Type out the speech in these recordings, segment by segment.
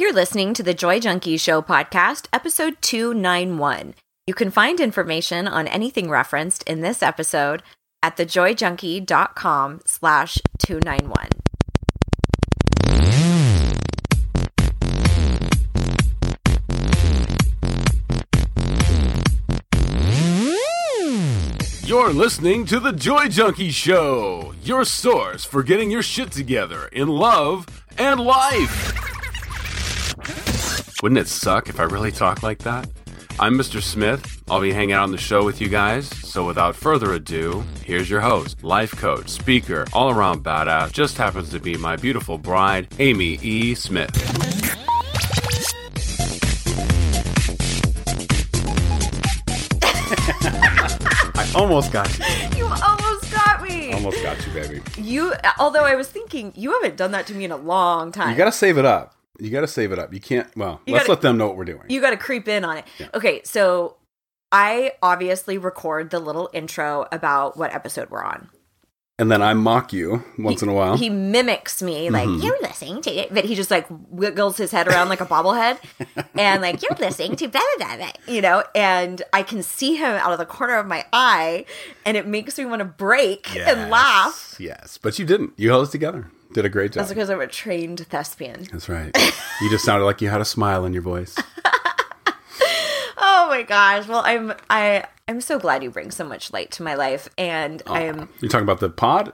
You're listening to the Joy Junkie Show podcast, episode 291. You can find information on anything referenced in this episode at thejoyjunkie.com slash 291. You're listening to The Joy Junkie Show, your source for getting your shit together in love and life. Wouldn't it suck if I really talked like that? I'm Mr. Smith. I'll be hanging out on the show with you guys. So without further ado, here's your host, life coach, speaker, all around badass, just happens to be my beautiful bride, Amy E. Smith. I almost got you. You almost got me. Almost got you, baby. You, although I was thinking, you haven't done that to me in a long time. You gotta save it up. You gotta save it up. You can't. Well, You let's gotta- let them know what we're doing. You got to creep in on it. Okay, so I obviously record the little intro about what episode we're on. and then I mock you once in a while. He mimics me, like, Mm-hmm. you're listening to it. But he just like wiggles his head around like a bobblehead and like, you're listening to blah, blah, blah, you know? And I can see him out of the corner of my eye and it makes me want to break and laugh. Yes, but you didn't. You held us together. Did a great job. That's because I'm a trained thespian. That's right. you just sounded like you had a smile in your voice. Oh my gosh. Well, I'm, I, I'm so glad you bring so much light to my life. And oh, I'm, You're talking about the pod,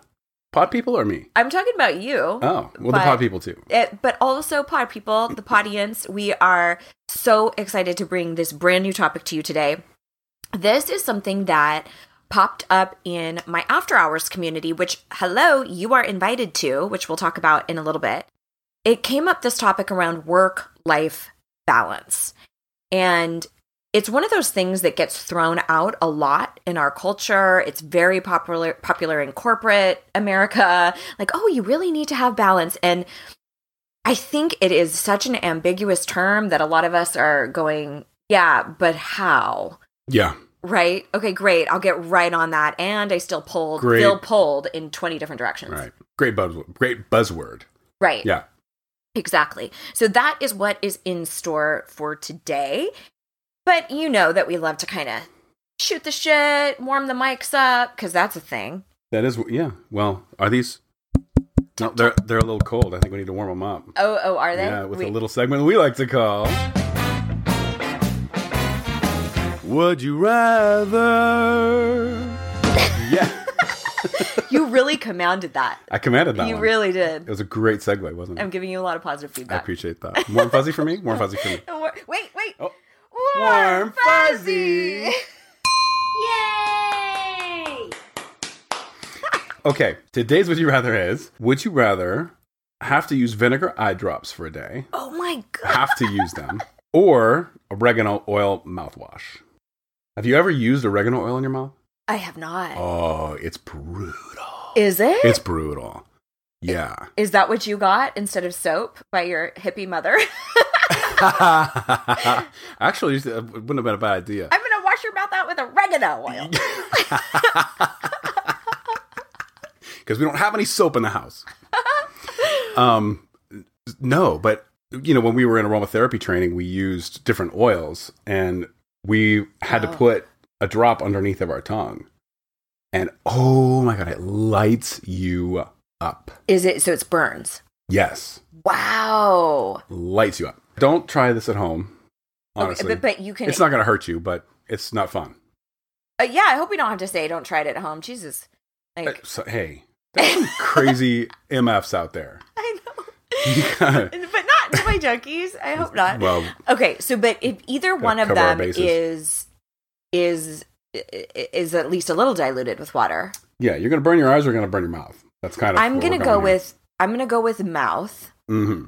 pod people, or me? I'm talking about you. Oh, well, the pod people too. it, but also pod people, the audience, we are so excited to bring this brand new topic to you today. This is something that popped up in my after hours community, which hello, you are invited to, which we'll talk about in a little bit. It came up this topic around work life balance. And it's one of those things that gets thrown out a lot in our culture. It's very popular popular in corporate America. Like, oh, you really need to have balance. And I think it is such an ambiguous term that a lot of us are going, yeah, but how? Yeah, Right? Okay, great. I'll get right on that. And I still pulled, Great. feel pulled in 20 different directions. right. Great buzzword. Great buzzword. Right. Yeah. Exactly. So that is what is in store for today. But you know that we love to kind of shoot the shit, warm the mics up, because that's a thing. That is. Yeah. Well, are these? No, they're they're a little cold. I think we need to warm them up. Oh, oh, are they? Yeah, with We- a little segment we like to call. Would you rather? yeah, you really commanded that. I commanded that you one. really did. It was a great segue, wasn't it? I'm giving you a lot of positive feedback. I appreciate that. Warm fuzzy for me. Warm fuzzy for me. War- Wait, wait. Oh. Warm, Warm fuzzy. fuzzy. Yay! Okay, today's would you rather is: Would you rather have to use vinegar eye drops for a day, Oh my god. have to use them, or oregano oil mouthwash? Have you ever used oregano oil in your mouth? I have not. Oh, it's brutal. Is it? It's brutal. Yeah. Is that what you got instead of soap by your hippie mother? Actually, it wouldn't have been a bad idea. I'm gonna wash your mouth out with oregano oil. Because we don't have any soap in the house. um, no, but you know, when we were in aromatherapy training, we used different oils, and we had to Oh. put a drop underneath of our tongue, and oh my god, it lights you up. Is it so? It's burns. Yes, Wow. lights you up. Don't try this at home. Honestly, Okay, but, but you can. it's not going to hurt you, but it's not fun. Uh, yeah, I hope we don't have to say don't try it at home. Jesus. Uh, Like So, hey, there's some crazy MFs out there. I know. You gotta- but to my junkies. I hope not. well, Okay, so but if either one of them is is is at least a little diluted with water, yeah, you're to burn your eyes or you're to burn your mouth. That's kind of. I'm gonna go with I'm gonna go with mouth hmm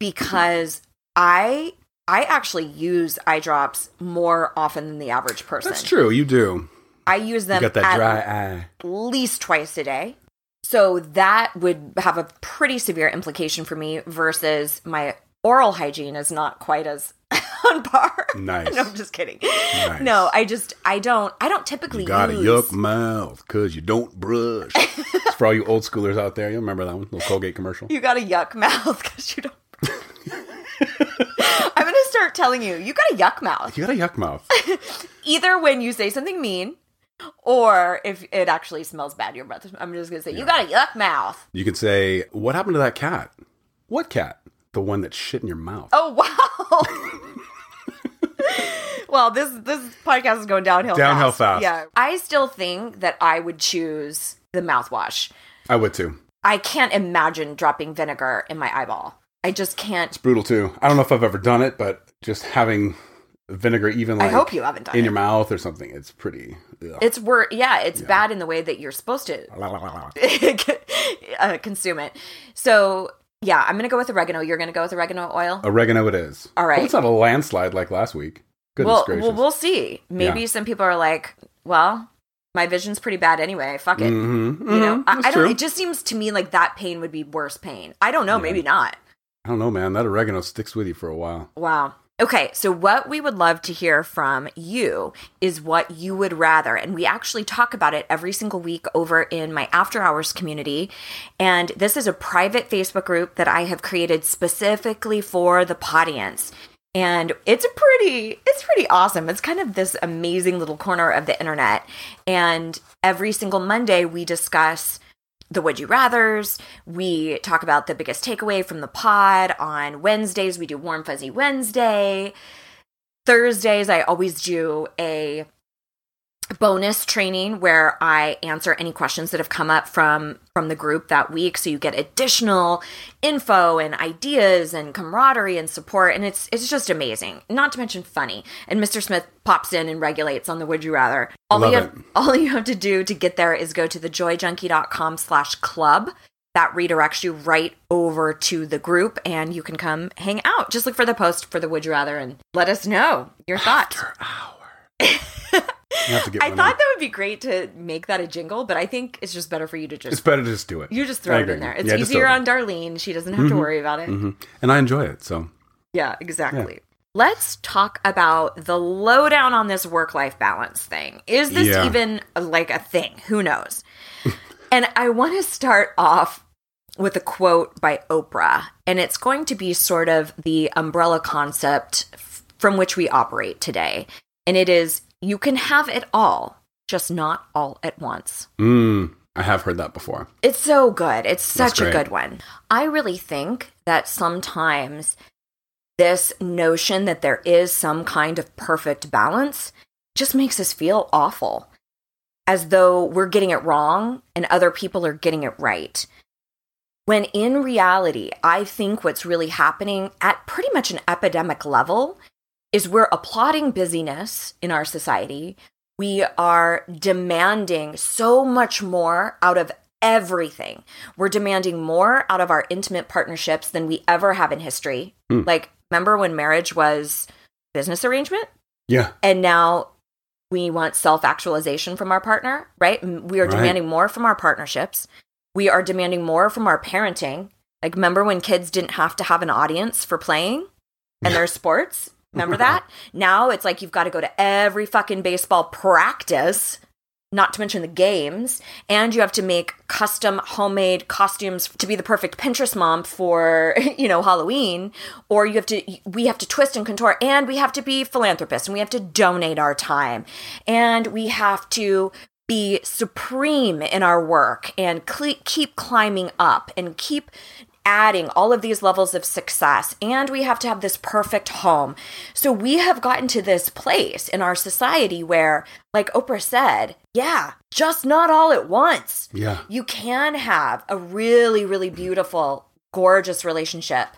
because I I actually use eye drops more often than the average person. That's true. You do. I use You them got that at dry eye. least twice a day. So that would have a pretty severe implication for me versus my oral hygiene is not quite as on par. Nice. no, I'm just kidding. Nice. No, I just I don't I don't typically You got a use yuck mouth because you don't brush. it's for all you old schoolers out there. You remember that one? Little Colgate commercial. you got a yuck mouth because you don't I'm gonna start telling you you got a yuck mouth. You got a yuck mouth. Either when you say something mean, or if it actually smells bad, your breath. I'm just gonna say you got a yuck mouth. You could say, "What happened to that cat?" What cat? The one that shit in your mouth. Oh wow. well, this this podcast is going downhill. Downhill fast. Yeah, I still think that I would choose the mouthwash. I would too. I can't imagine dropping vinegar in my eyeball. I just can't. It's brutal too. I don't know if I've ever done it, but just having vinegar, even like I hope you haven't done in it. your mouth or something, it's pretty. ugh. It's wor Yeah, it's bad in the way that you're supposed to uh, consume it. So yeah, I'm gonna go with oregano. You're gonna go with oregano oil. Oregano, it is. All right. Well, it's not a landslide like last week. Goodness well, gracious. well, we'll see. Maybe Yeah. some people are like, well, my vision's pretty bad anyway. Fuck it. Mhm, You know, mhm, I, I don't. true. It just seems to me like that pain would be worse pain. I don't know. Yeah. Maybe not. I don't know, man. That oregano sticks with you for a while. Wow. Okay, so what we would love to hear from you is what you would rather. And we actually talk about it every single week over in my after hours community. And this is a private Facebook group that I have created specifically for the audience. And it's pretty it's pretty awesome. It's kind of this amazing little corner of the internet. And every single Monday we discuss the would you rathers. We talk about the biggest takeaway from the pod. On Wednesdays, we do Warm Fuzzy Wednesday. Thursdays, I always do a bonus training where I answer any questions that have come up from from the group that week. So you get additional info and ideas and camaraderie and support. And it's it's just amazing not to mention funny. And Mr. Smith pops in and regulates on the would you rather. All Love you have, it. all you have to do to get there is go to thejoyjunkie.com slash club. That redirects you right over to the group and you can come hang out. Just look for the post for the would you rather and let us know your thoughts. You have to get I thought in. that would be great to make that a jingle, but I think it's just better for you to just. It's better to just do it. you just throw it in there. It's Yeah, easier it on Darlene. She doesn't have to worry about it. hmm And I enjoy it. So Yeah, exactly. Let's talk about the lowdown on this work life balance thing. Is this Yeah. even like a thing? Who knows? and I want to start off with a quote by Oprah, and it's going to be sort of the umbrella concept f- from which we operate today. And it is you can have it all, just not all at once. mm, I have heard that before. It's so good. It's such a good one. I really think that sometimes this notion that there is some kind of perfect balance just makes us feel awful, as though we're getting it wrong and other people are getting it right. When in reality, I think what's really happening at pretty much an epidemic level is we're applauding busyness in our society. We are demanding so much more out of everything. We're demanding more out of our intimate partnerships than we ever have in history. Hmm. Like, remember when marriage was business arrangement? Yeah. And now we want self actualization from our partner, right? We are Right. demanding more from our partnerships. We are demanding more from our parenting. Like, remember when kids didn't have to have an audience for playing and their sports? Remember that? Now it's like you've got to go to every fucking baseball practice, not to mention the games, and you have to make custom homemade costumes to be the perfect Pinterest mom for, you know, Halloween, or you have to we have to twist and contort and we have to be philanthropists and we have to donate our time and we have to be supreme in our work and cle keep climbing up and keep adding all of these levels of success and we have to have this perfect home. So we have gotten to this place in our society where like Oprah said, yeah, just not all at once. Yeah. You can have a really really beautiful gorgeous relationship.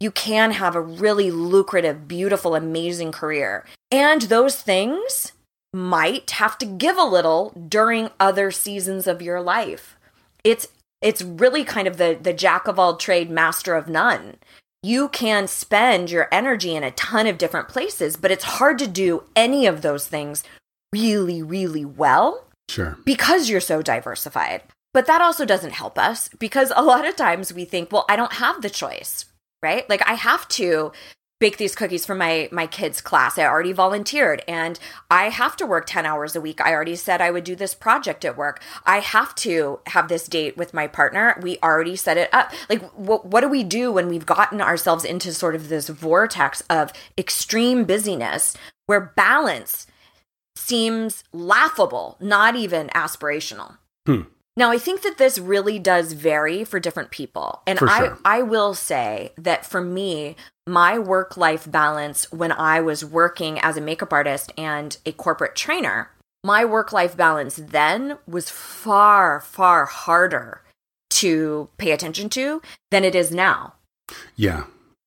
You can have a really lucrative, beautiful, amazing career. And those things might have to give a little during other seasons of your life. It's it's really kind of the the jack of all trade master of none. You can spend your energy in a ton of different places but it's hard to do any of those things really really well Sure. because you're so diversified. But that also doesn't help us because a lot of times we think well i don't have the choice right? Like i have to bake these cookies for my my kids class. I already volunteered and i have to work 10 hours a week. I already said i would do this project at work. I have to have this date with my partner. We already set it up. Like what, what do we do when we've gotten ourselves into sort of this vortex of extreme busyness where balance seems laughable not even aspirational? Hmm. Now, I think that this really does vary for different people. And For I. I will say that for me, my work life balance when I was working as a makeup artist and a corporate trainer, my work life balance then was far, far harder to pay attention to than it is now. Yeah.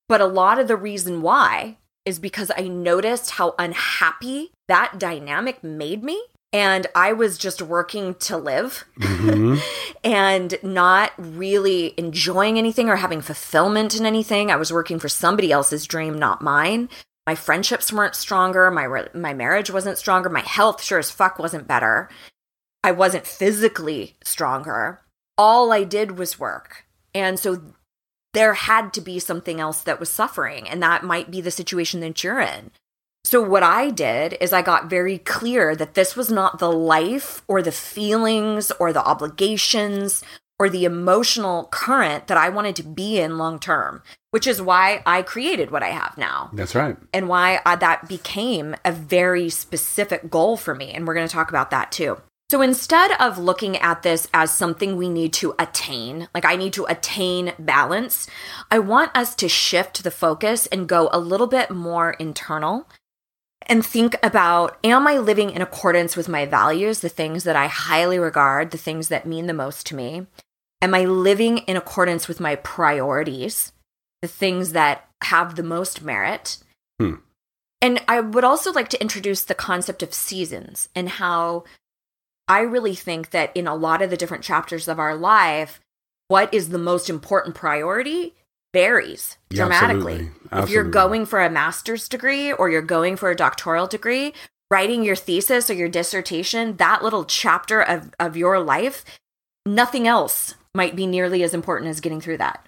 But a lot of the reason why is because I noticed how unhappy that dynamic made me. And I was just working to live hmm and not really enjoying anything or having fulfillment in anything. I was working for somebody else's dream, not mine. My friendships weren't stronger. My re- my marriage wasn't stronger. My health sure as fuck wasn't better. I wasn't physically stronger. All I did was work. And so there had to be something else that was suffering and that might be the situation that you're in. So, what I did is I got very clear that this was not the life or the feelings or the obligations or the emotional current that I wanted to be in long term, which is why I created what I have now That's right. and why uh, that became a very specific goal for me. And we're going to talk about that too. So instead of looking at this as something we need to attain, like I need to attain balance, I want us to shift the focus and go a little bit more internal and think about am I living in accordance with my values, the things that I highly regard, the things that mean the most to me? Am I living in accordance with my priorities, the things that have the most merit? Hmm. And I would also like to introduce the concept of seasons and how I really think that in a lot of the different chapters of our life, what is the most important priority varies Yeah, dramatically. absolutely. If you're going for a master's degree or you're going for a doctoral degree, writing your thesis or your dissertation, that little chapter of, of your life, nothing else might be nearly as important as getting through that.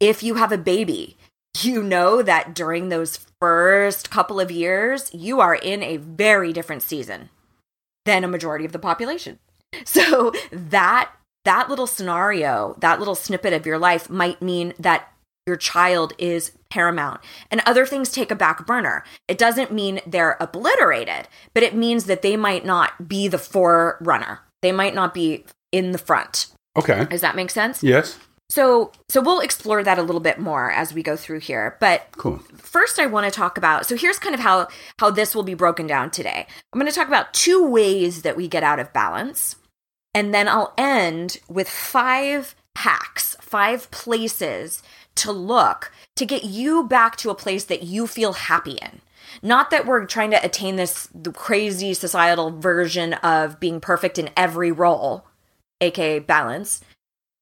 If you have a baby, you know that during those first couple of years, you are in a very different season than a majority of the population. So that that little scenario, that little snippet of your life might mean that your child is paramount and other things take a back burner. It doesn't mean they're obliterated, but it means that they might not be the forerunner. They might not be in the front. Okay. Does that make sense? Yes. So so we'll explore that a little bit more as we go through here. But Cool. first I want to talk about so here's kind of how how this will be broken down today. I'm going to talk about two ways that we get out of balance. And then I'll end with five hacks, five places to look to get you back to a place that you feel happy in. Not that we're trying to attain this crazy societal version of being perfect in every role, aka balance,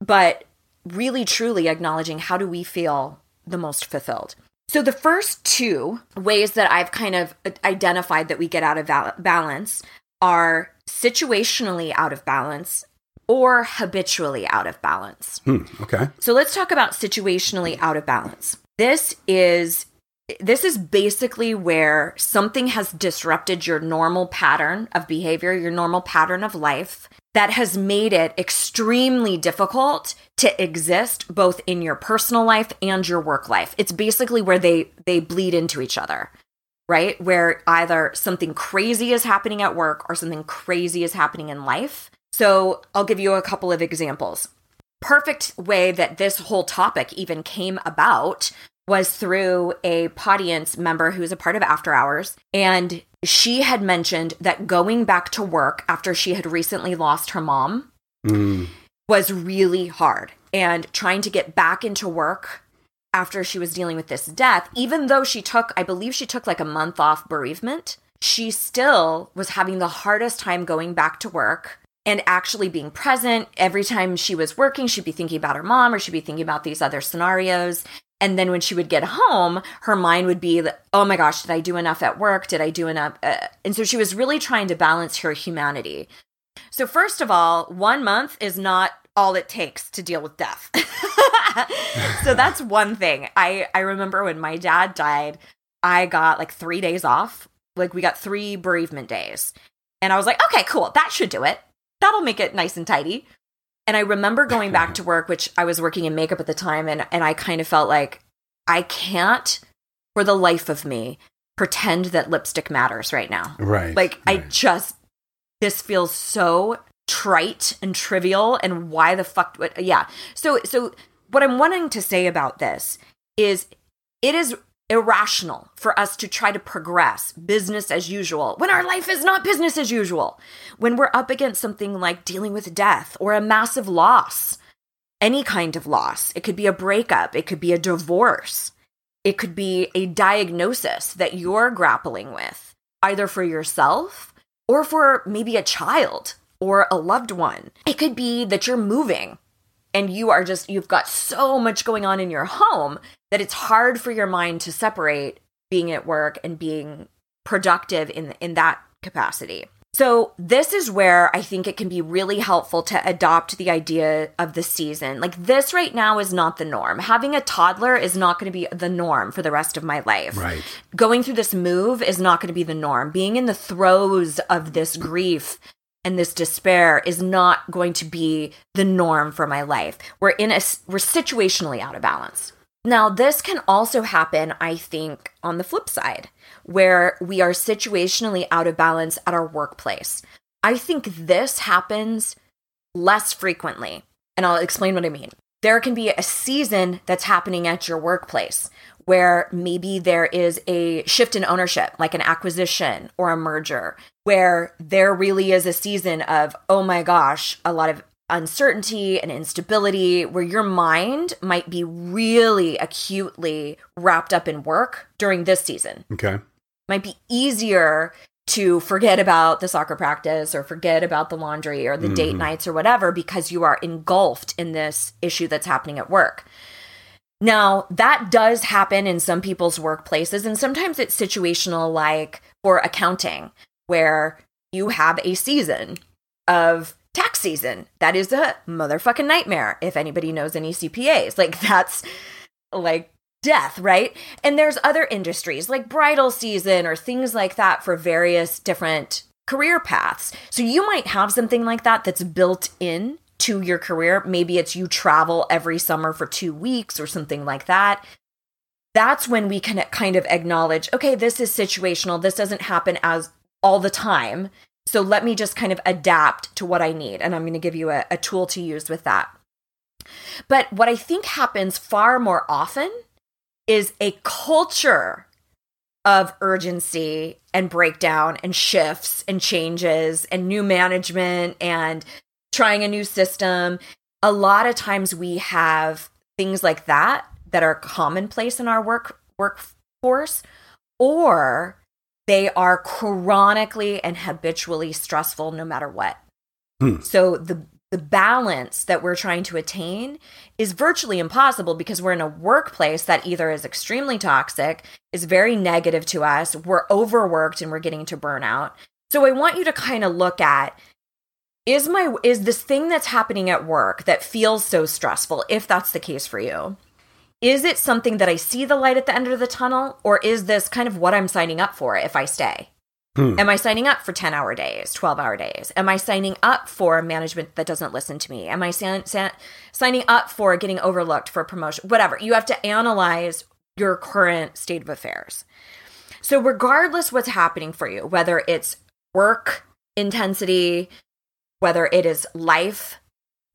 but really truly acknowledging how do we feel the most fulfilled. So the first two ways that I've kind of identified that we get out of balance are situationally out of balance or habitually out of balance. Hmm. Okay. So let's talk about situationally out of balance. This is this is basically where something has disrupted your normal pattern of behavior, your normal pattern of life that has made it extremely difficult to exist both in your personal life and your work life. It's basically where they they bleed into each other. Right? Where either something crazy is happening at work or something crazy is happening in life. So, I'll give you a couple of examples perfect way that this whole topic even came about was through a audience member who's a part of After Hours. And she had mentioned that going back to work after she had recently lost her mom Mm. was really hard. And trying to get back into work after she was dealing with this death, even though she took, I believe she took like a month off bereavement, she still was having the hardest time going back to work and actually being present. Every time she was working, she'd be thinking about her mom or she'd be thinking about these other scenarios. And then when she would get home, her mind would be, oh my gosh, did I do enough at work? Did I do enough? Uh, and so she was really trying to balance her humanity. So, first of all, one month is not all it takes to deal with death. so that's one thing. I I remember when my dad died, I got like 3 days off. Like we got 3 bereavement days. And I was like, "Okay, cool. That should do it. That'll make it nice and tidy." And I remember going back to work, which I was working in makeup at the time and and I kind of felt like I can't for the life of me pretend that lipstick matters right now. Right. Like I just this feels so trite and trivial and why the fuck would yeah. So so what I'm wanting to say about this is it is irrational for us to try to progress business as usual when our life is not business as usual. When we're up against something like dealing with death or a massive loss, any kind of loss. It could be a breakup, it could be a divorce. It could be a diagnosis that you're grappling with, either for yourself or for maybe a child or a loved one. It could be that you're moving and you are just, you've got so much going on in your home that it's hard for your mind to separate being at work and being productive in, in that capacity. So, this is where I think it can be really helpful to adopt the idea of the season. Like, this right now is not the norm. Having a toddler is not going to be the norm for the rest of my life. Right. Going through this move is not going to be the norm. Being in the throes of this grief and this despair is not going to be the norm for my life. We're in a, we're situationally out of balance. Now, this can also happen, I think, on the flip side, where we are situationally out of balance at our workplace. I think this happens less frequently, and I'll explain what I mean. There can be a season that's happening at your workplace where maybe there is a shift in ownership, like an acquisition or a merger, where there really is a season of, oh my gosh, a lot of uncertainty and instability where your mind might be really acutely wrapped up in work during this season. Okay. Might be easier to forget about the soccer practice or forget about the laundry or the Mm-hmm. date nights or whatever because you are engulfed in this issue that's happening at work. Now, that does happen in some people's workplaces, and sometimes it's situational, like for accounting, where you have a season of tax season. That is a motherfucking nightmare if anybody knows any CPAs. Like, that's like death, right? And there's other industries like bridal season or things like that for various different career paths. So you might have something like that that's built in to your career. Maybe it's you travel every summer for 2 weeks or something like that. That's when we can kind of acknowledge, okay, this is situational. This doesn't happen as all the time. So let me just kind of adapt to what I need. And I'm going to give you a, a tool to use with that. But what I think happens far more often is a culture of urgency and breakdown and shifts and changes and new management and trying a new system. A lot of times we have things like that that are commonplace in our work workforce or they are chronically and habitually stressful no matter what. Hmm. So the the balance that we're trying to attain is virtually impossible because we're in a workplace that either is extremely toxic, is very negative to us, we're overworked and we're getting to burnout. So I want you to kind of look at is my is this thing that's happening at work that feels so stressful if that's the case for you is it something that i see the light at the end of the tunnel or is this kind of what i'm signing up for if i stay? Hmm. am i signing up for 10 hour days 12 hour days? Am i signing up for management that doesn't listen to me? Am i san- san- signing up for getting overlooked for promotion? Whatever. You have to analyze your current state of affairs. So regardless what's happening for you whether it's work intensity whether it is life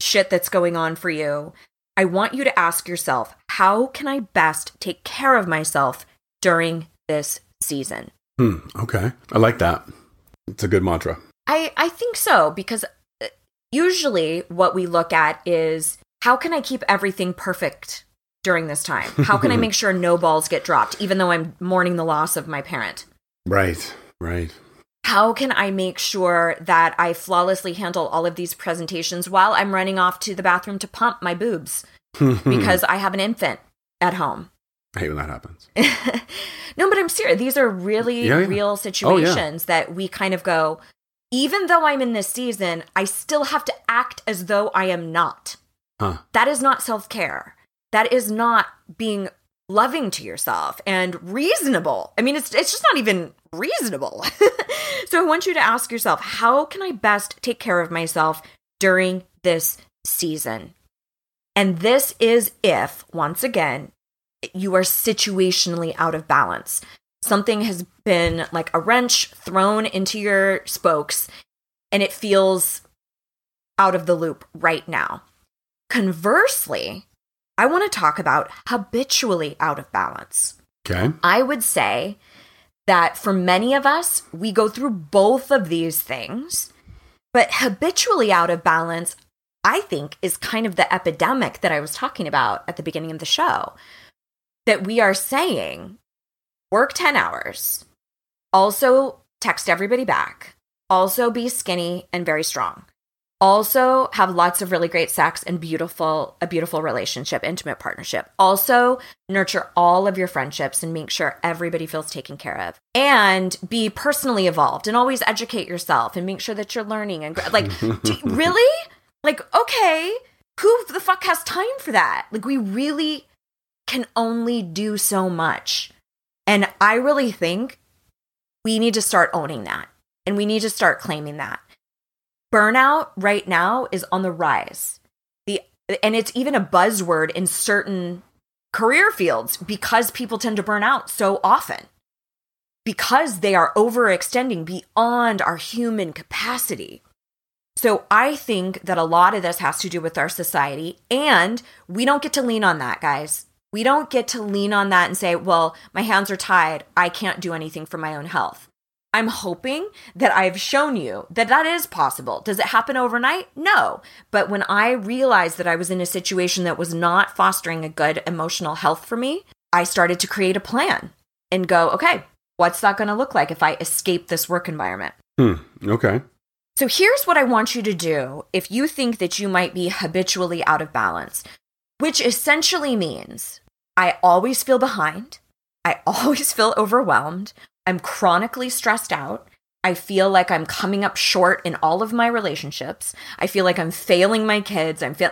shit that's going on for you, I want you to ask yourself, how can I best take care of myself during this season? Hmm. Okay. I like that. It's a good mantra. I, I think so because uh, usually what we look at is how can I keep everything perfect during this time? How can I make sure no balls get dropped, even though I'm mourning the loss of my parent? Right. Right. How can I make sure that I flawlessly handle all of these presentations while I'm running off to the bathroom to pump my boobs because I have an infant at home? I hate when that happens. no, but I'm serious. These are really Yeah, yeah. real Oh, situations that we kind of go, even though I'm in this season, I still have to act as though I am not. Huh. That is not self care. That is not being loving to yourself and reasonable. I mean, it's it's just not even reasonable. so I want you to ask yourself, how can I best take care of myself during this season? And this is if, once again, you are situationally out of balance. Something has been like a wrench thrown into your spokes and it feels out of the loop right now. Conversely, I want to talk about habitually out of balance. Okay. I would say that for many of us, we go through both of these things, but habitually out of balance, I think, is kind of the epidemic that I was talking about at the beginning of the show. That we are saying, work 10 hours, also text everybody back, also be skinny and very strong also have lots of really great sex and beautiful a beautiful relationship intimate partnership. Also nurture all of your friendships and make sure everybody feels taken care of. And be personally evolved and always educate yourself and make sure that you're learning and like do, really? Like okay who the fuck has time for that? Like we really can only do so much. And i really think we need to start owning that and we need to start claiming that burnout right now is on the rise. The and it's even a buzzword in certain career fields because people tend to burn out so often. Because they are overextending beyond our human capacity. So I think that a lot of this has to do with our society and we don't get to lean on that, guys. We don't get to lean on that and say, "Well, my hands are tied. I can't do anything for my own health." I'm hoping that I've shown you that that is possible. Does it happen overnight? No. But when I realized that I was in a situation that was not fostering a good emotional health for me, I started to create a plan and go, okay, what's that going to look like if I escape this work environment? Hmm. Okay. So here's what I want you to do if you think that you might be habitually out of balance, which essentially means I always feel behind. I always feel overwhelmed. I'm chronically stressed out. I feel like I'm coming up short in all of my relationships. I feel like I'm failing my kids. I'm feel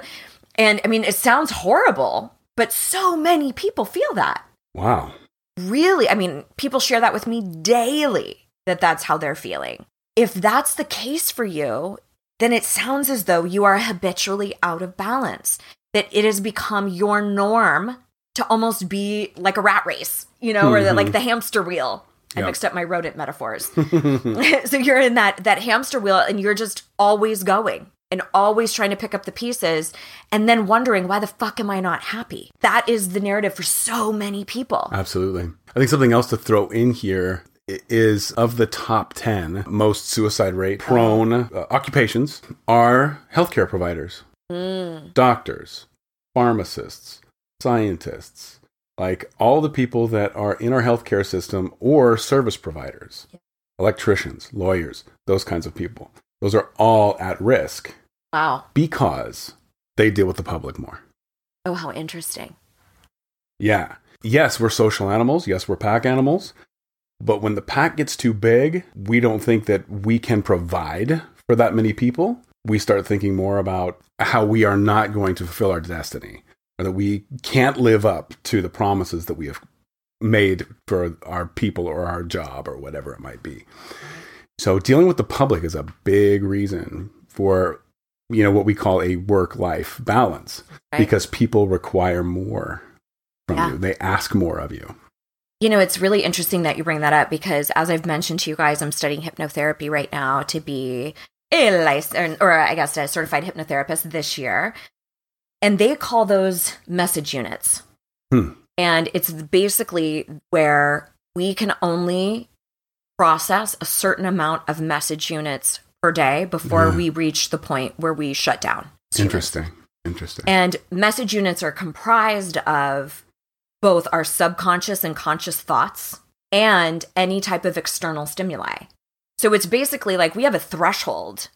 and I mean it sounds horrible, but so many people feel that. Wow. Really, I mean, people share that with me daily that that's how they're feeling. If that's the case for you, then it sounds as though you are habitually out of balance, that it has become your norm to almost be like a rat race, you know, or the, like mm-hmm. the hamster wheel. I Yep. mixed up my rodent metaphors. so you're in that that hamster wheel and you're just always going and always trying to pick up the pieces and then wondering why the fuck am I not happy? That is the narrative for so many people. Absolutely. I think something else to throw in here is of the top 10 most suicide rate prone uh, occupations are healthcare providers, doctors, pharmacists, scientists, like all the people that are in our healthcare system or service providers, electricians, lawyers, those kinds of people. Those are all at risk Wow. because they deal with the public more. Oh, how interesting. Yeah. Yes, we're social animals. Yes, we're pack animals. But when the pack gets too big, we don't think that we can provide for that many people. We start thinking more about how we are not going to fulfill our destiny that we can't live up to the promises that we have made for our people or our job or whatever it might be. So dealing with the public is a big reason for you know what we call a work life balance Right. because people require more from Yeah. you. They ask more of you. You know, it's really interesting that you bring that up because, as I've mentioned to you guys, I'm studying hypnotherapy right now to be a licensed, or I guess a certified hypnotherapist this year. And they call those message units. Hmm. And it's basically where we can only process a certain amount of message units per day before Yeah. we reach the point where we shut down. Interesting. Interesting. And message units are comprised of both our subconscious and conscious thoughts and any type of external stimuli. So it's basically like we have a threshold.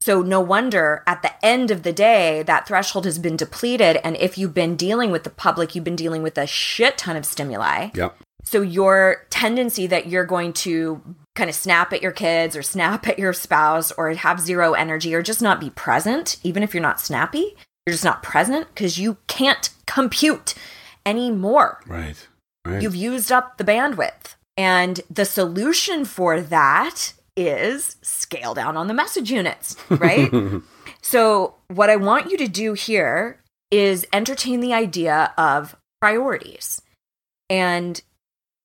So no wonder at the end of the day, that threshold has been depleted. And if you've been dealing with the public, you've been dealing with a shit ton of stimuli. yep. So your tendency that you're going to kind of snap at your kids or snap at your spouse or have zero energy or just not be present, even if you're not snappy, you're just not present because you can't compute anymore. Right. Right. You've used up the bandwidth. And the solution for that is scale down on the message units, right? so, what I want you to do here is entertain the idea of priorities. And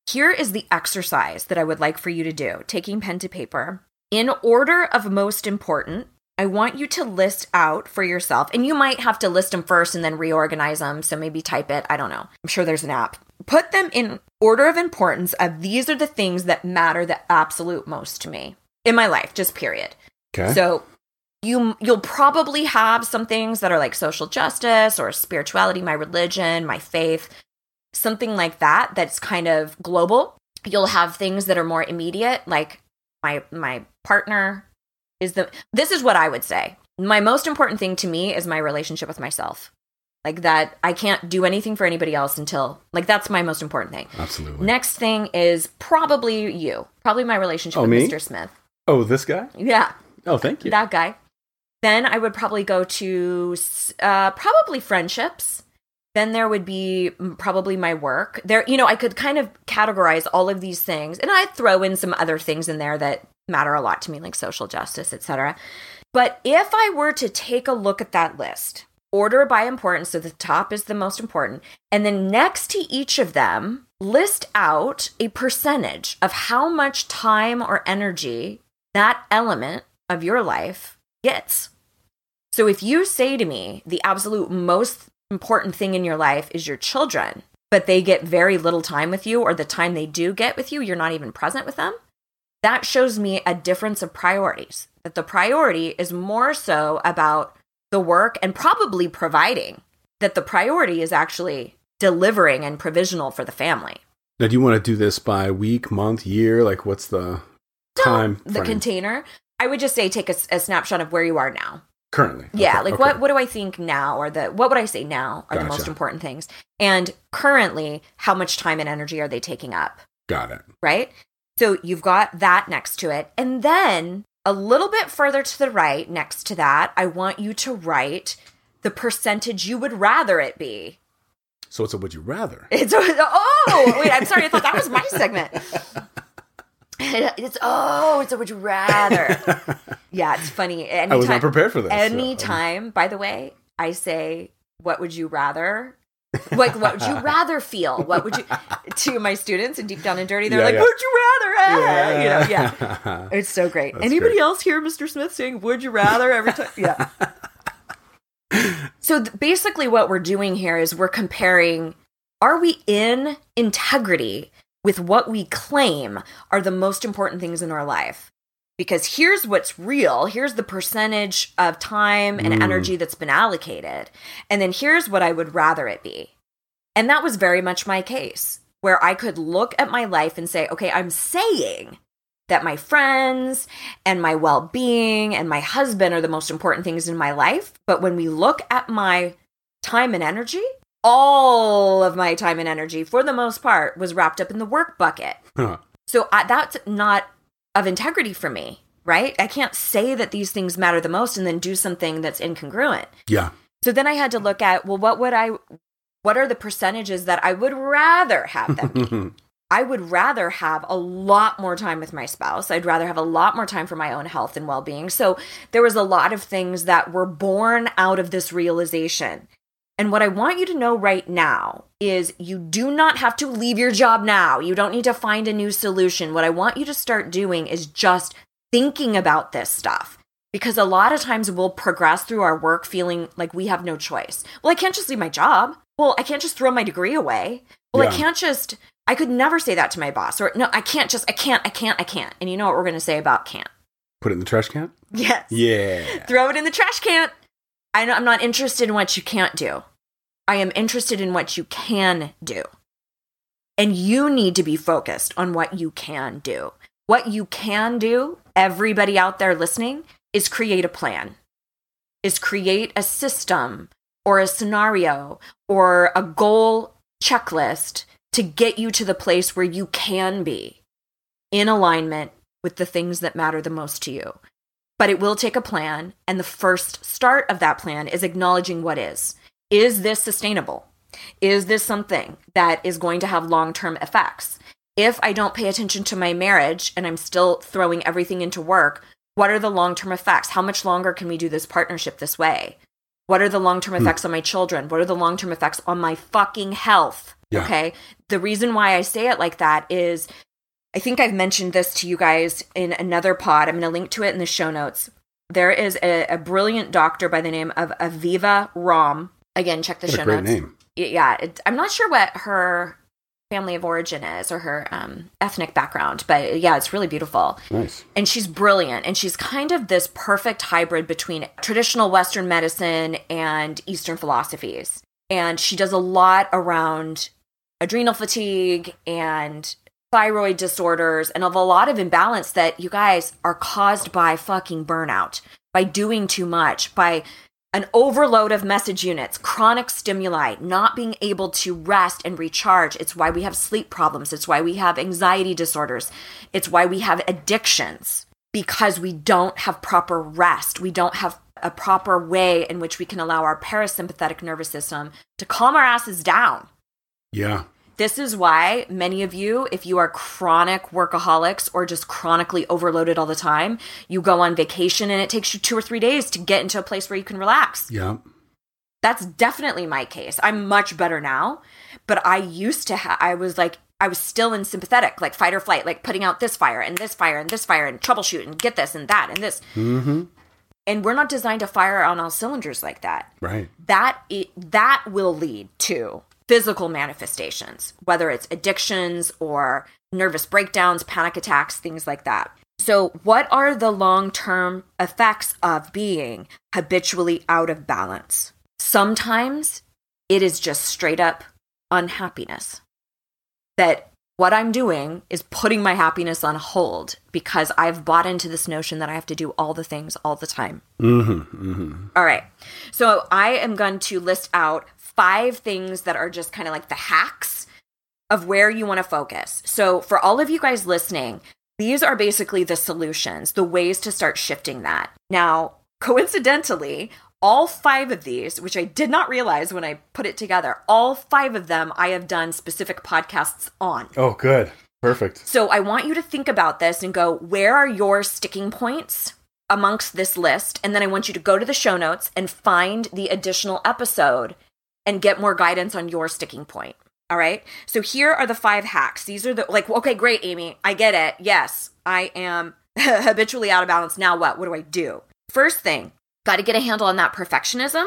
here is the exercise that I would like for you to do taking pen to paper. In order of most important, I want you to list out for yourself, and you might have to list them first and then reorganize them. So maybe type it. I don't know. I'm sure there's an app. Put them in order of importance of these are the things that matter the absolute most to me in my life, just period. Okay. So you you'll probably have some things that are like social justice or spirituality, my religion, my faith, something like that that's kind of global. You'll have things that are more immediate like my my partner is the this is what I would say. My most important thing to me is my relationship with myself. Like that I can't do anything for anybody else until like that's my most important thing. Absolutely. Next thing is probably you. Probably my relationship Oh, with me? Mr. Smith. Oh, this guy? Yeah Oh, thank you. that guy. Then I would probably go to uh, probably friendships. Then there would be probably my work. There, you know, I could kind of categorize all of these things, and I'd throw in some other things in there that matter a lot to me, like social justice, etc. But if I were to take a look at that list, order by importance, so the top is the most important, and then next to each of them, list out a percentage of how much time or energy that element of your life gets. So if you say to me, the absolute most important thing in your life is your children, but they get very little time with you, or the time they do get with you, you're not even present with them, that shows me a difference of priorities. That the priority is more so about the work and probably providing, that the priority is actually delivering and provisional for the family. Now, do you want to do this by week, month, year? Like, what's the time the frame? container, I would just say take a snapshot of where you are now. currently? Yeah, Okay, like okay. what what do I think now or the what would I say now are the most important things? And currently, how much time and energy are they taking up, Got it. right? So you've got that next to it. And then a little bit further to the right next to that, I want you to write the percentage you would rather it be. So it's a would you rather? It's oh wait, I'm sorry, I thought that was my segment. It's oh, it's a would you rather. Yeah, it's funny. Anytime, I was not prepared for this. so- Anytime, by the way, I say, "What would you rather?" Like, what would you rather feel? What would you to my students and deep down and dirty? They're Yeah, like, yeah. "Would you rather?" Ah, You know, yeah. yeah. It's so great. That's Anybody great. else hear Mr. Smith saying "Would you rather" every time? Yeah. so th- basically, what we're doing here is we're comparing: Are we in integrity with what we claim are the most important things in our life? Because here's what's real. Here's the percentage of time and Mm. energy that's been allocated, and then here's what I would rather it be. And that was very much my case, where I could look at my life and say, okay, I'm saying that my friends and my well being and my husband are the most important things in my life. But when we look at my time and energy, all of my time and energy, for the most part, was wrapped up in the work bucket. Huh. So I, that's not of integrity for me, right? I can't say that these things matter the most and then do something that's incongruent. Yeah. So then I had to look at, well, what would I, what are the percentages that I would rather have them? I would rather have a lot more time with my spouse. I'd rather have a lot more time for my own health and well being. So there was a lot of things that were born out of this realization. And what I want you to know right now is you do not have to leave your job now. You don't need to find a new solution. What I want you to start doing is just thinking about this stuff. Because a lot of times we'll progress through our work feeling like we have no choice. Well, I can't just leave my job. Well, I can't just throw my degree away. Well, I can't just, I could never say that to my boss. Or, no, I can't just, I can't, I can't, I can't. And you know what we're going to say about can't? Put it in the trash can? Yes. Yeah. Throw it in the trash can. I'm not interested in what you can't do. I am interested in what you can do. And you need to be focused on what you can do. What you can do, everybody out there listening, is create a plan, is create a system or a scenario or a goal checklist to get you to the place where you can be in alignment with the things that matter the most to you. But it will take a plan. And the first start of that plan is acknowledging what is. Is this sustainable? Is this something that is going to have long term effects? If I don't pay attention to my marriage and I'm still throwing everything into work, what are the long term effects? How much longer can we do this partnership this way? What are the long term hmm. effects on my children? What are the long term effects on my fucking health? Yeah. Okay. The reason why I say it like that is I think I've mentioned this to you guys in another pod. I'm going to link to it in the show notes. There is a, a brilliant doctor by the name of Aviva Romm. Again, check the What a show great notes. name. Yeah, it, I'm not sure what her family of origin is or her um, ethnic background, but yeah, it's really beautiful. Nice. And she's brilliant. And she's kind of this perfect hybrid between traditional Western medicine and Eastern philosophies. And she does a lot around adrenal fatigue and thyroid disorders and of a lot of imbalance that you guys are caused by fucking burnout, by doing too much, by an overload of message units, chronic stimuli, not being able to rest and recharge. It's why we have sleep problems. It's why we have anxiety disorders. It's why we have addictions because we don't have proper rest. We don't have a proper way in which we can allow our parasympathetic nervous system to calm our asses down. Yeah. This is why many of you, if you are chronic workaholics or just chronically overloaded all the time, you go on vacation and it takes you two or three days to get into a place where you can relax. Yeah. That's definitely my case. I'm much better now, but I used to have, I was like, I was still in sympathetic, like fight or flight, like putting out this fire and this fire and this fire and troubleshoot and get this and that and this. Mm-hmm. And we're not designed to fire on all cylinders like that Right. that i that will lead to physical manifestations whether it's addictions or nervous breakdowns panic attacks things like that so what are the long-term effects of being habitually out of balance sometimes it is just straight up unhappiness that what I'm doing is putting my happiness on hold because I've bought into this notion that I have to do all the things all the time. Mm-hmm. Mm-hmm. All right. So I am going to list out five things that are just kind of like the hacks of where you want to focus. So for all of you guys listening, these are basically the solutions, the ways to start shifting that. Now, coincidentally, all five of these, which I did not realize when I put it together, all five of them I have done specific podcasts on. Oh, good. Perfect. So I want you to think about this and go, where are your sticking points amongst this list? And then I want you to go to the show notes and find the additional episode and get more guidance on your sticking point. All right. So here are the five hacks. These are the, like, okay, great, Amy. I get it. Yes, I am habitually out of balance. Now what? What do I do? First thing, got to get a handle on that perfectionism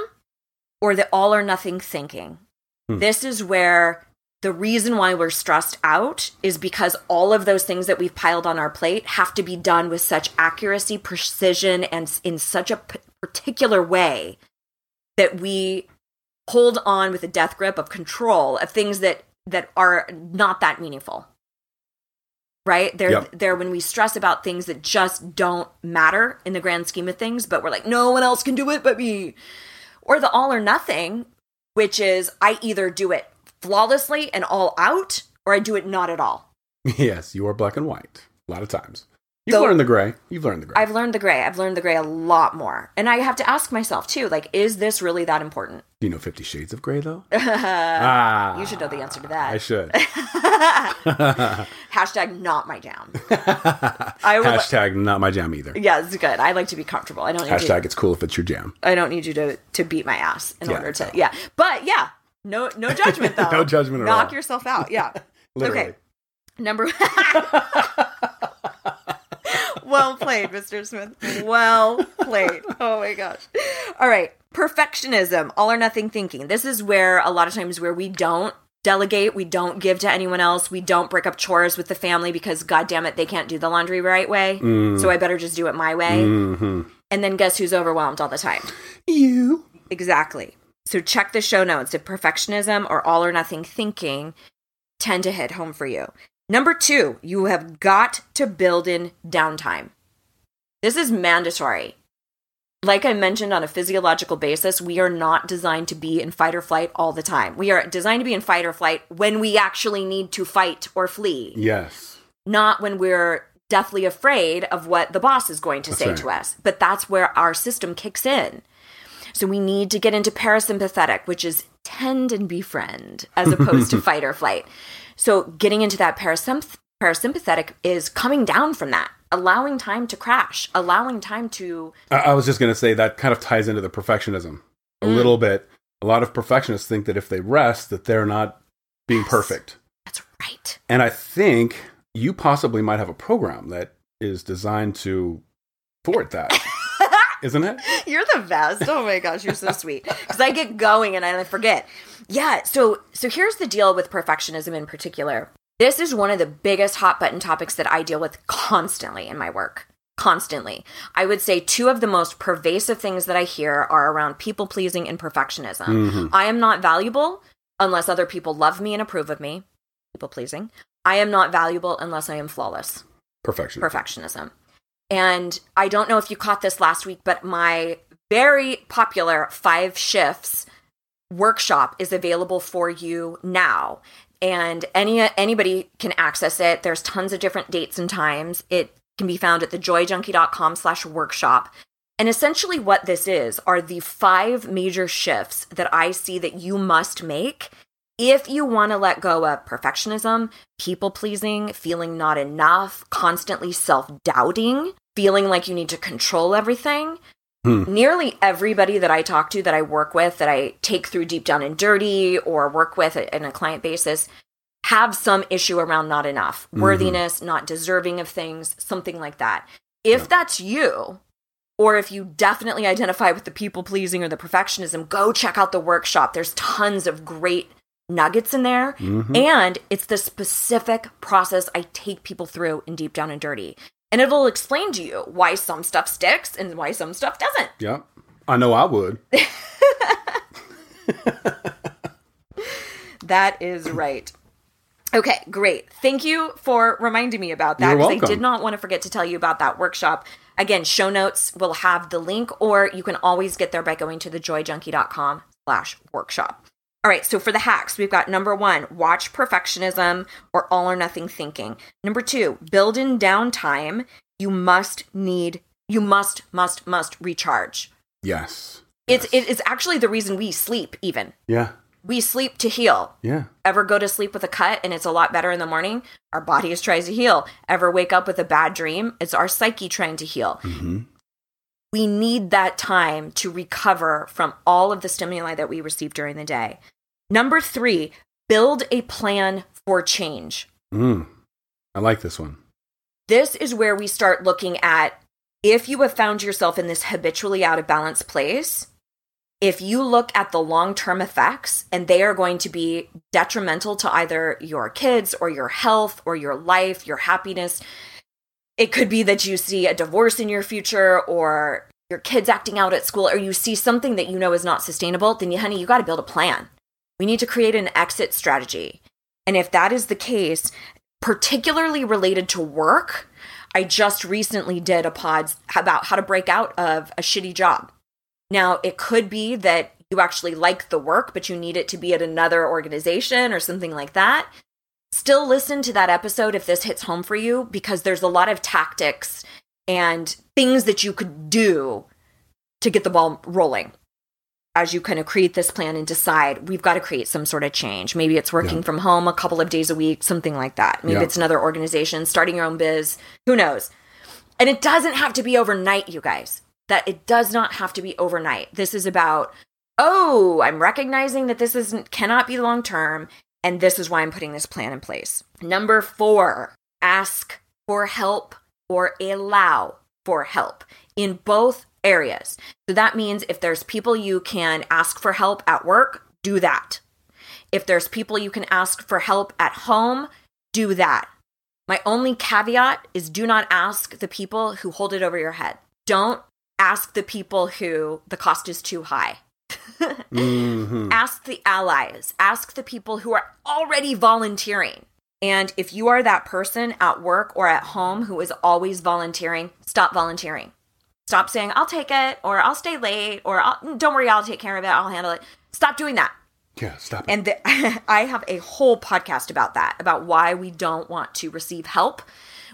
or the all or nothing thinking. Hmm. This is where the reason why we're stressed out is because all of those things that we've piled on our plate have to be done with such accuracy, precision, and in such a p- particular way that we hold on with a death grip of control of things that that are not that meaningful. Right? They're Yep. they're when we stress about things that just don't matter in the grand scheme of things, but we're like, no one else can do it but me. Or the all or nothing, which is I either do it flawlessly and all out, or I do it not at all. Yes, you are black and white. A lot of times. You've learned the gray. You've learned the gray. I've learned the gray. I've learned the gray a lot more. And I have to ask myself too, like, is this really that important? Do you know Fifty Shades of Grey though? ah, You should know the answer to that. I should. Hashtag not my jam. I Hashtag not my jam either. Yeah, it's good. I like to be comfortable. I don't need Hashtag it's cool if it's your jam. I don't need you to to beat my ass in Yeah, order to no. yeah. But yeah, no no judgment though. No judgment at all. Knock all. yourself out. Yeah. Literally. Okay. Number Well played, Mr. Smith. Well played. Oh my gosh. All right. Perfectionism, all or nothing thinking. This is where a lot of times where we don't delegate, we don't give to anyone else, we don't break up chores with the family because god damn it, they can't do the laundry right way. Mm. So I better just do it my way. hmm And then guess who's overwhelmed all the time? You. Exactly. So check the show notes if perfectionism or all or nothing thinking tend to hit home for you. Number two, you have got to build in downtime. This is mandatory. like I mentioned on a physiological basis, we are not designed to be in fight or flight all the time. We are designed to be in fight or flight when we actually need to fight or flee, Yes. not when we're deathly afraid of what the boss is going to say right. to us. But that's where our system kicks in. So we need to get into parasympathetic, which is tend and befriend as opposed to fight or flight. So getting into that parasymp- parasympathetic is coming down from that, allowing time to crash, allowing time to I, I was just going to say that kind of ties into the perfectionism a Mm. little bit. A lot of perfectionists think that if they rest, that they're not being Yes. perfect. That's right. And I think you possibly might have a program that is designed to thwart that, isn't it? You're the best. Oh my gosh, you're so sweet. Because I get going and I forget. Yeah. So so here's the deal with perfectionism in particular. This is one of the biggest hot button topics that I deal with constantly in my work. Constantly. I would say two of the most pervasive things that I hear are around people pleasing and perfectionism. Mhm. I am not valuable unless other people love me and approve of me. People pleasing. I am not valuable unless I am flawless Perfection. perfectionism. And I don't know if you caught this last week, but my very popular five shifts workshop is available for you now. And any anybody can access it. There's tons of different dates and times. It can be found at thejoyjunkie.com slash workshop. And essentially what this is are the five major shifts that I see that you must make if you want to let go of perfectionism, people pleasing, feeling not enough, constantly self doubting, feeling like you need to control everything. Hmm. Nearly everybody that I talk to, that I work with, that I take through deep down and dirty or work with in a client basis, have some issue around not enough, Mhm. worthiness, not deserving of things, something like that. If Yeah. that's you, or if you definitely identify with the people pleasing or the perfectionism, go check out the workshop. There's tons of great nuggets in there. Mhm. And it's the specific process I take people through in Deep Down and Dirty. And it'll explain to you why some stuff sticks and why some stuff doesn't. Yeah. I know I would. That is right. Okay, great. Thank you for reminding me about that because I did not want to forget to tell you about that workshop. Again, show notes will have the link, or you can always get there by going to thejoyjunkie.com slash workshop. All right, so for the hacks, we've got number one, watch perfectionism or all or nothing thinking. Number two, build in downtime. You must need, you must, must, must recharge. Yes. It's Yes. it is actually the reason we sleep, even. Yeah. We sleep to heal Yeah. ever go to sleep with a cut and it's a lot better in the morning, our body is trying to heal. Ever wake up with a bad dream, it's our psyche trying to heal. hmm We need that time to recover from all of the stimuli that we receive during the day. Number three, build a plan for change. Mm. I like this one. This is where we start looking at if you have found yourself in this habitually out of balance place, if you look at the long term effects and they are going to be detrimental to either your kids or your health or your life, your happiness, it could be that you see a divorce in your future or your kids acting out at school or you see something that you know is not sustainable, then you, honey, you got to build a plan. We need to create an exit strategy. And if that is the case, particularly related to work, I just recently did a pod about how to break out of a shitty job. Now, it could be that you actually like the work, but you need it to be at another organization or something like that. Still listen to that episode if this hits home for you, because there's a lot of tactics and things that you could do to get the ball rolling as you kind of create this plan and decide we've got to create some sort of change. Maybe it's working Yeah. from home a couple of days a week, something like that. Maybe Yeah. it's another organization, starting your own biz, who knows. And it doesn't have to be overnight, you guys. That it does not have to be overnight. This is about, oh, I'm recognizing that this isn't cannot be long term, and this is why I'm putting this plan in place. Number four, ask for help or allow for help in both areas. So that means if there's people you can ask for help at work, do that. If there's people you can ask for help at home, do that. My only caveat is do not ask the people who hold it over your head. Don't ask the people who the cost is too high. Hmm Ask the allies, ask the people who are already volunteering. And if you are that person at work or at home who is always volunteering, stop volunteering. Stop saying, I'll take it, or I'll stay late, or I'll, don't worry, I'll take care of it, I'll handle it. Stop doing that. Yeah, stop it. And the, I have a whole podcast about that, about why we don't want to receive help.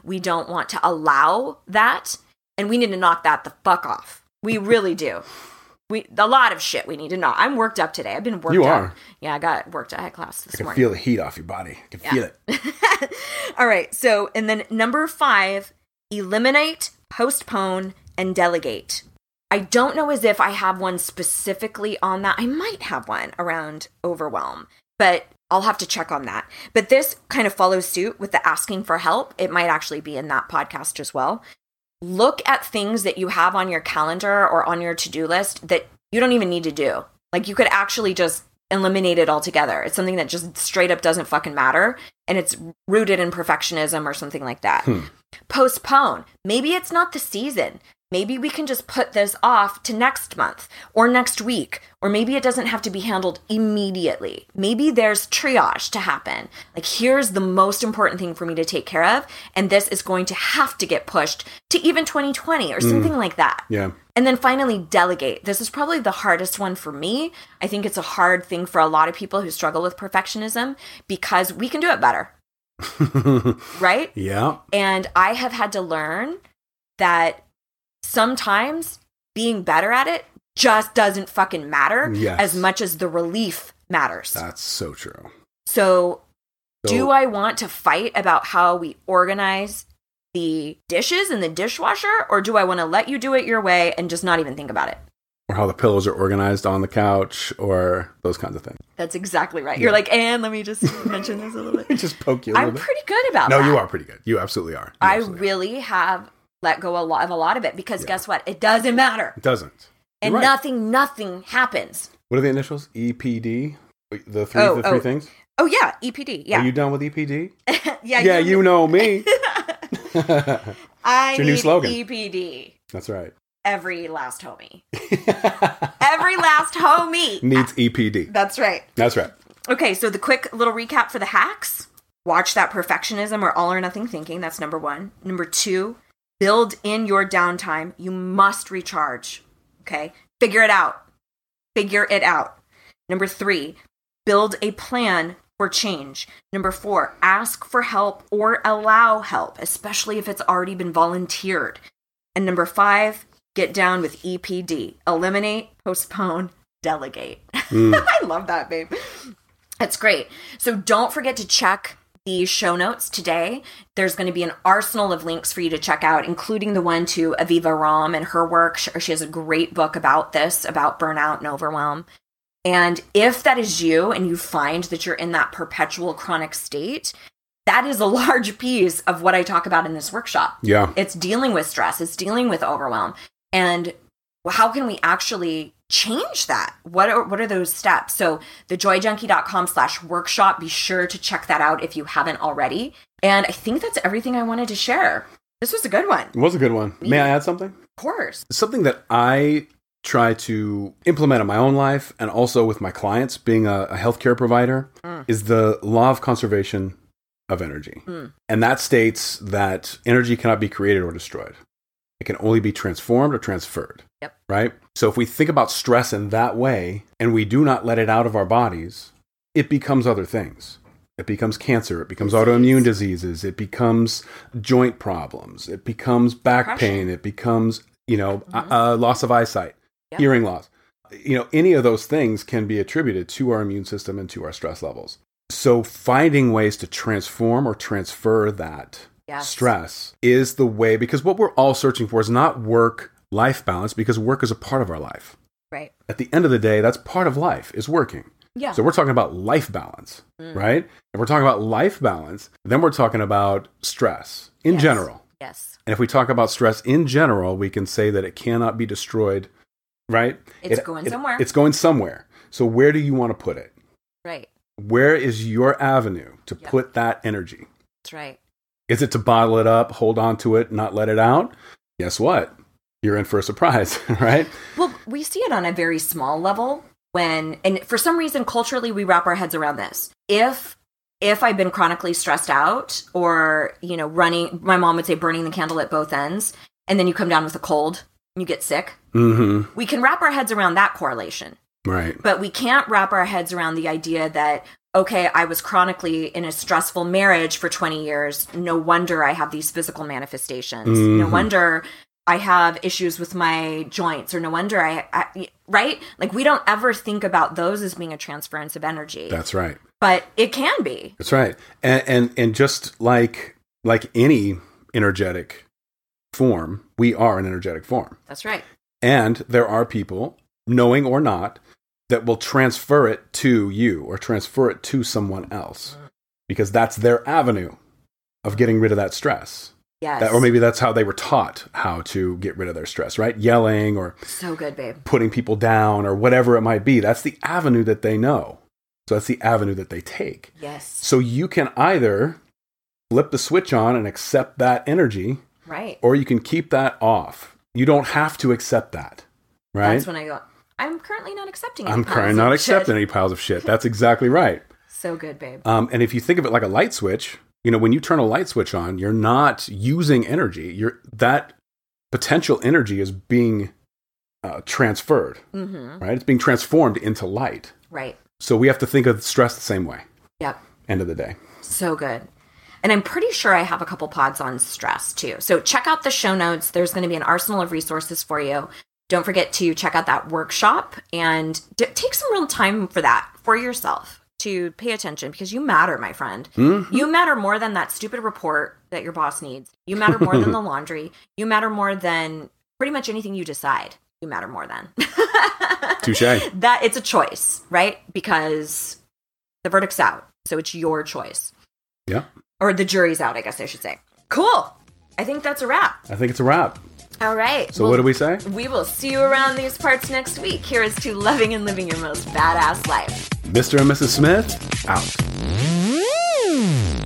We don't want to allow that. And we need to knock that the fuck off. We really do. We a lot of shit we need to know. I'm worked up today. I've been worked You up. are. Yeah, I got worked. I had class this I can morning. feel the heat off your body. I can feel it. All right. So, and then number five, eliminate, postpone, and delegate. I don't know as if I have one specifically on that. I might have one around overwhelm, but I'll have to check on that. But this kind of follows suit with the asking for help. It might actually be in that podcast as well. Look at things that you have on your calendar or on your to do list that you don't even need to do. Like you could actually just eliminate it altogether. It's something that just straight up doesn't fucking matter. And it's rooted in perfectionism or something like that. Hmm. Postpone. Maybe it's not the season. Maybe we can just put this off to next month or next week, or maybe it doesn't have to be handled immediately. Maybe there's triage to happen. Like, here's the most important thing for me to take care of, and this is going to have to get pushed to even 2020 or mm. something like that. Yeah. And then finally, delegate. This is probably the hardest one for me. I think it's a hard thing for a lot of people who struggle with perfectionism because we can do it better, right? Yeah. And I have had to learn that sometimes being better at it just doesn't fucking matter Yes. as much as the relief matters. That's so true. so, do I want to fight about how we organize the dishes in the dishwasher, or do I want to let you do it your way and just not even think about it? Or how the pillows are organized on the couch or those kinds of things. That's exactly right. You're like, and let me just mention this a little bit. Just poke you a little I'm bit. pretty good about no, that. you are pretty good. You absolutely are. You I absolutely are. really have let go a lot of a lot of it because guess what? It doesn't matter. It doesn't. And You're right. nothing, nothing happens. What are the initials? EPD? The three, Oh, the three oh. things? Oh yeah, EPD. Yeah. Are you done with EPD? yeah, yeah, you know me. I your new slogan. EPD. That's right. Every last homie. Every last homie. Needs EPD. That's right. That's right. Okay, so the quick little recap for the hacks. Watch that perfectionism or all or nothing thinking. That's number one. Number two, build in your downtime. You must recharge. Okay, figure it out. Figure it out. Number three, build a plan for change. Number four, ask for help or allow help, especially if it's already been volunteered. And number five, get down with EPD eliminate, postpone, delegate. Hmm. I love that, babe. That's great. So don't forget to check the show notes today. There's going to be an arsenal of links for you to check out, including the one to Aviva Romm and her work. She she has a great book about this, about burnout and overwhelm. And if that is you and you find that you're in that perpetual chronic state, that is a large piece of what I talk about in this workshop. Yeah. It's dealing with stress, it's dealing with overwhelm. And how can we actually change that? What are what are those steps? So thejoyjunkie.com slash workshop, be sure to check that out if you haven't already. And I think that's everything I wanted to share. This was a good one. It was a good one. May I add something? Of course. Something that I try to implement in my own life and also with my clients, being a, a healthcare provider, mm. is the law of conservation of energy. Mm. And that states that energy cannot be created or destroyed. It can only be transformed or transferred. Yep. Right? So if we think about stress in that way and we do not let it out of our bodies, it becomes other things. It becomes cancer, it becomes autoimmune diseases, it becomes joint problems, it becomes back Depression. pain, it becomes, you know, uh, uh, loss of eyesight, Yep. hearing loss. You know, any of those things can be attributed to our immune system and to our stress levels. So finding ways to transform or transfer that Yes. stress is the way because what we're all searching for is not work life balance because work is a part of our life. Right. At the end of the day, that's part of life is working. Yeah. So we're talking about life balance, mm. right? If we're talking about life balance, then we're talking about stress in Yes. general. yes. And if we talk about stress in general, we can say that it cannot be destroyed, right? It's It- going it- somewhere. It's going somewhere. So where do you want to put it? Right. Where is your avenue to Yep. put that energy? That's right. Is it to bottle it up, hold on to it, not let it out? Guess what? You're in for a surprise, right? Well, we see it on a very small level when and for some reason culturally we wrap our heads around this. If if I've been chronically stressed out or, you know, running my mom would say burning the candle at both ends and then you come down with a cold and you get sick. Mm-hmm. We can wrap our heads around that correlation, Right. but we can't wrap our heads around the idea that, okay, I was chronically in a stressful marriage for 20 years. No wonder I have these physical manifestations. No Mhm. wonder I have issues with my joints, or no wonder I, I, right? Like, we don't ever think about those as being a transference of energy, That's right. but it can be. That's right. And and and just like like any energetic form, we are an energetic form. That's right. And there are people, knowing or not, that will transfer it to you or transfer it to someone else mm. because that's their avenue of getting rid of that stress. Yes. That, or maybe that's how they were taught how to get rid of their stress, right? Yelling or so good, babe. putting people down or whatever it might be. That's the avenue that they know. So that's the avenue that they take. Yes. So you can either flip the switch on and accept that energy, Right. or you can keep that off. You don't have to accept that, right? That's when I go, I'm currently not accepting any I'm currently not of shit." accepting any piles of shit. That's exactly right. So good, babe. Um, and if you think of it like a light switch, you know, when you turn a light switch on, you're not using energy. You're that potential energy is being uh, transferred, Mm-hmm. right? It's being transformed into light. Right. So we have to think of stress the same way. Yep. End of the day. So good. And I'm pretty sure I have a couple pods on stress too. So check out the show notes. There's going to be an arsenal of resources for you. Don't forget to check out that workshop and d- take some real time for that for yourself to pay attention because you matter, my friend. Hmm? You matter more than that stupid report that your boss needs. You matter more than the laundry. You matter more than pretty much anything you decide. You matter more than. Touche. that it's a choice, right? Because the verdict's out. So it's your choice. Yeah. Or the jury's out, I guess I should say. Cool. I think that's a wrap. I think it's a wrap. All right. So, well, what do we say? We will see you around these parts next week. Here is to loving and living your most badass life. Mr. and Mrs. Smith, out. Mm.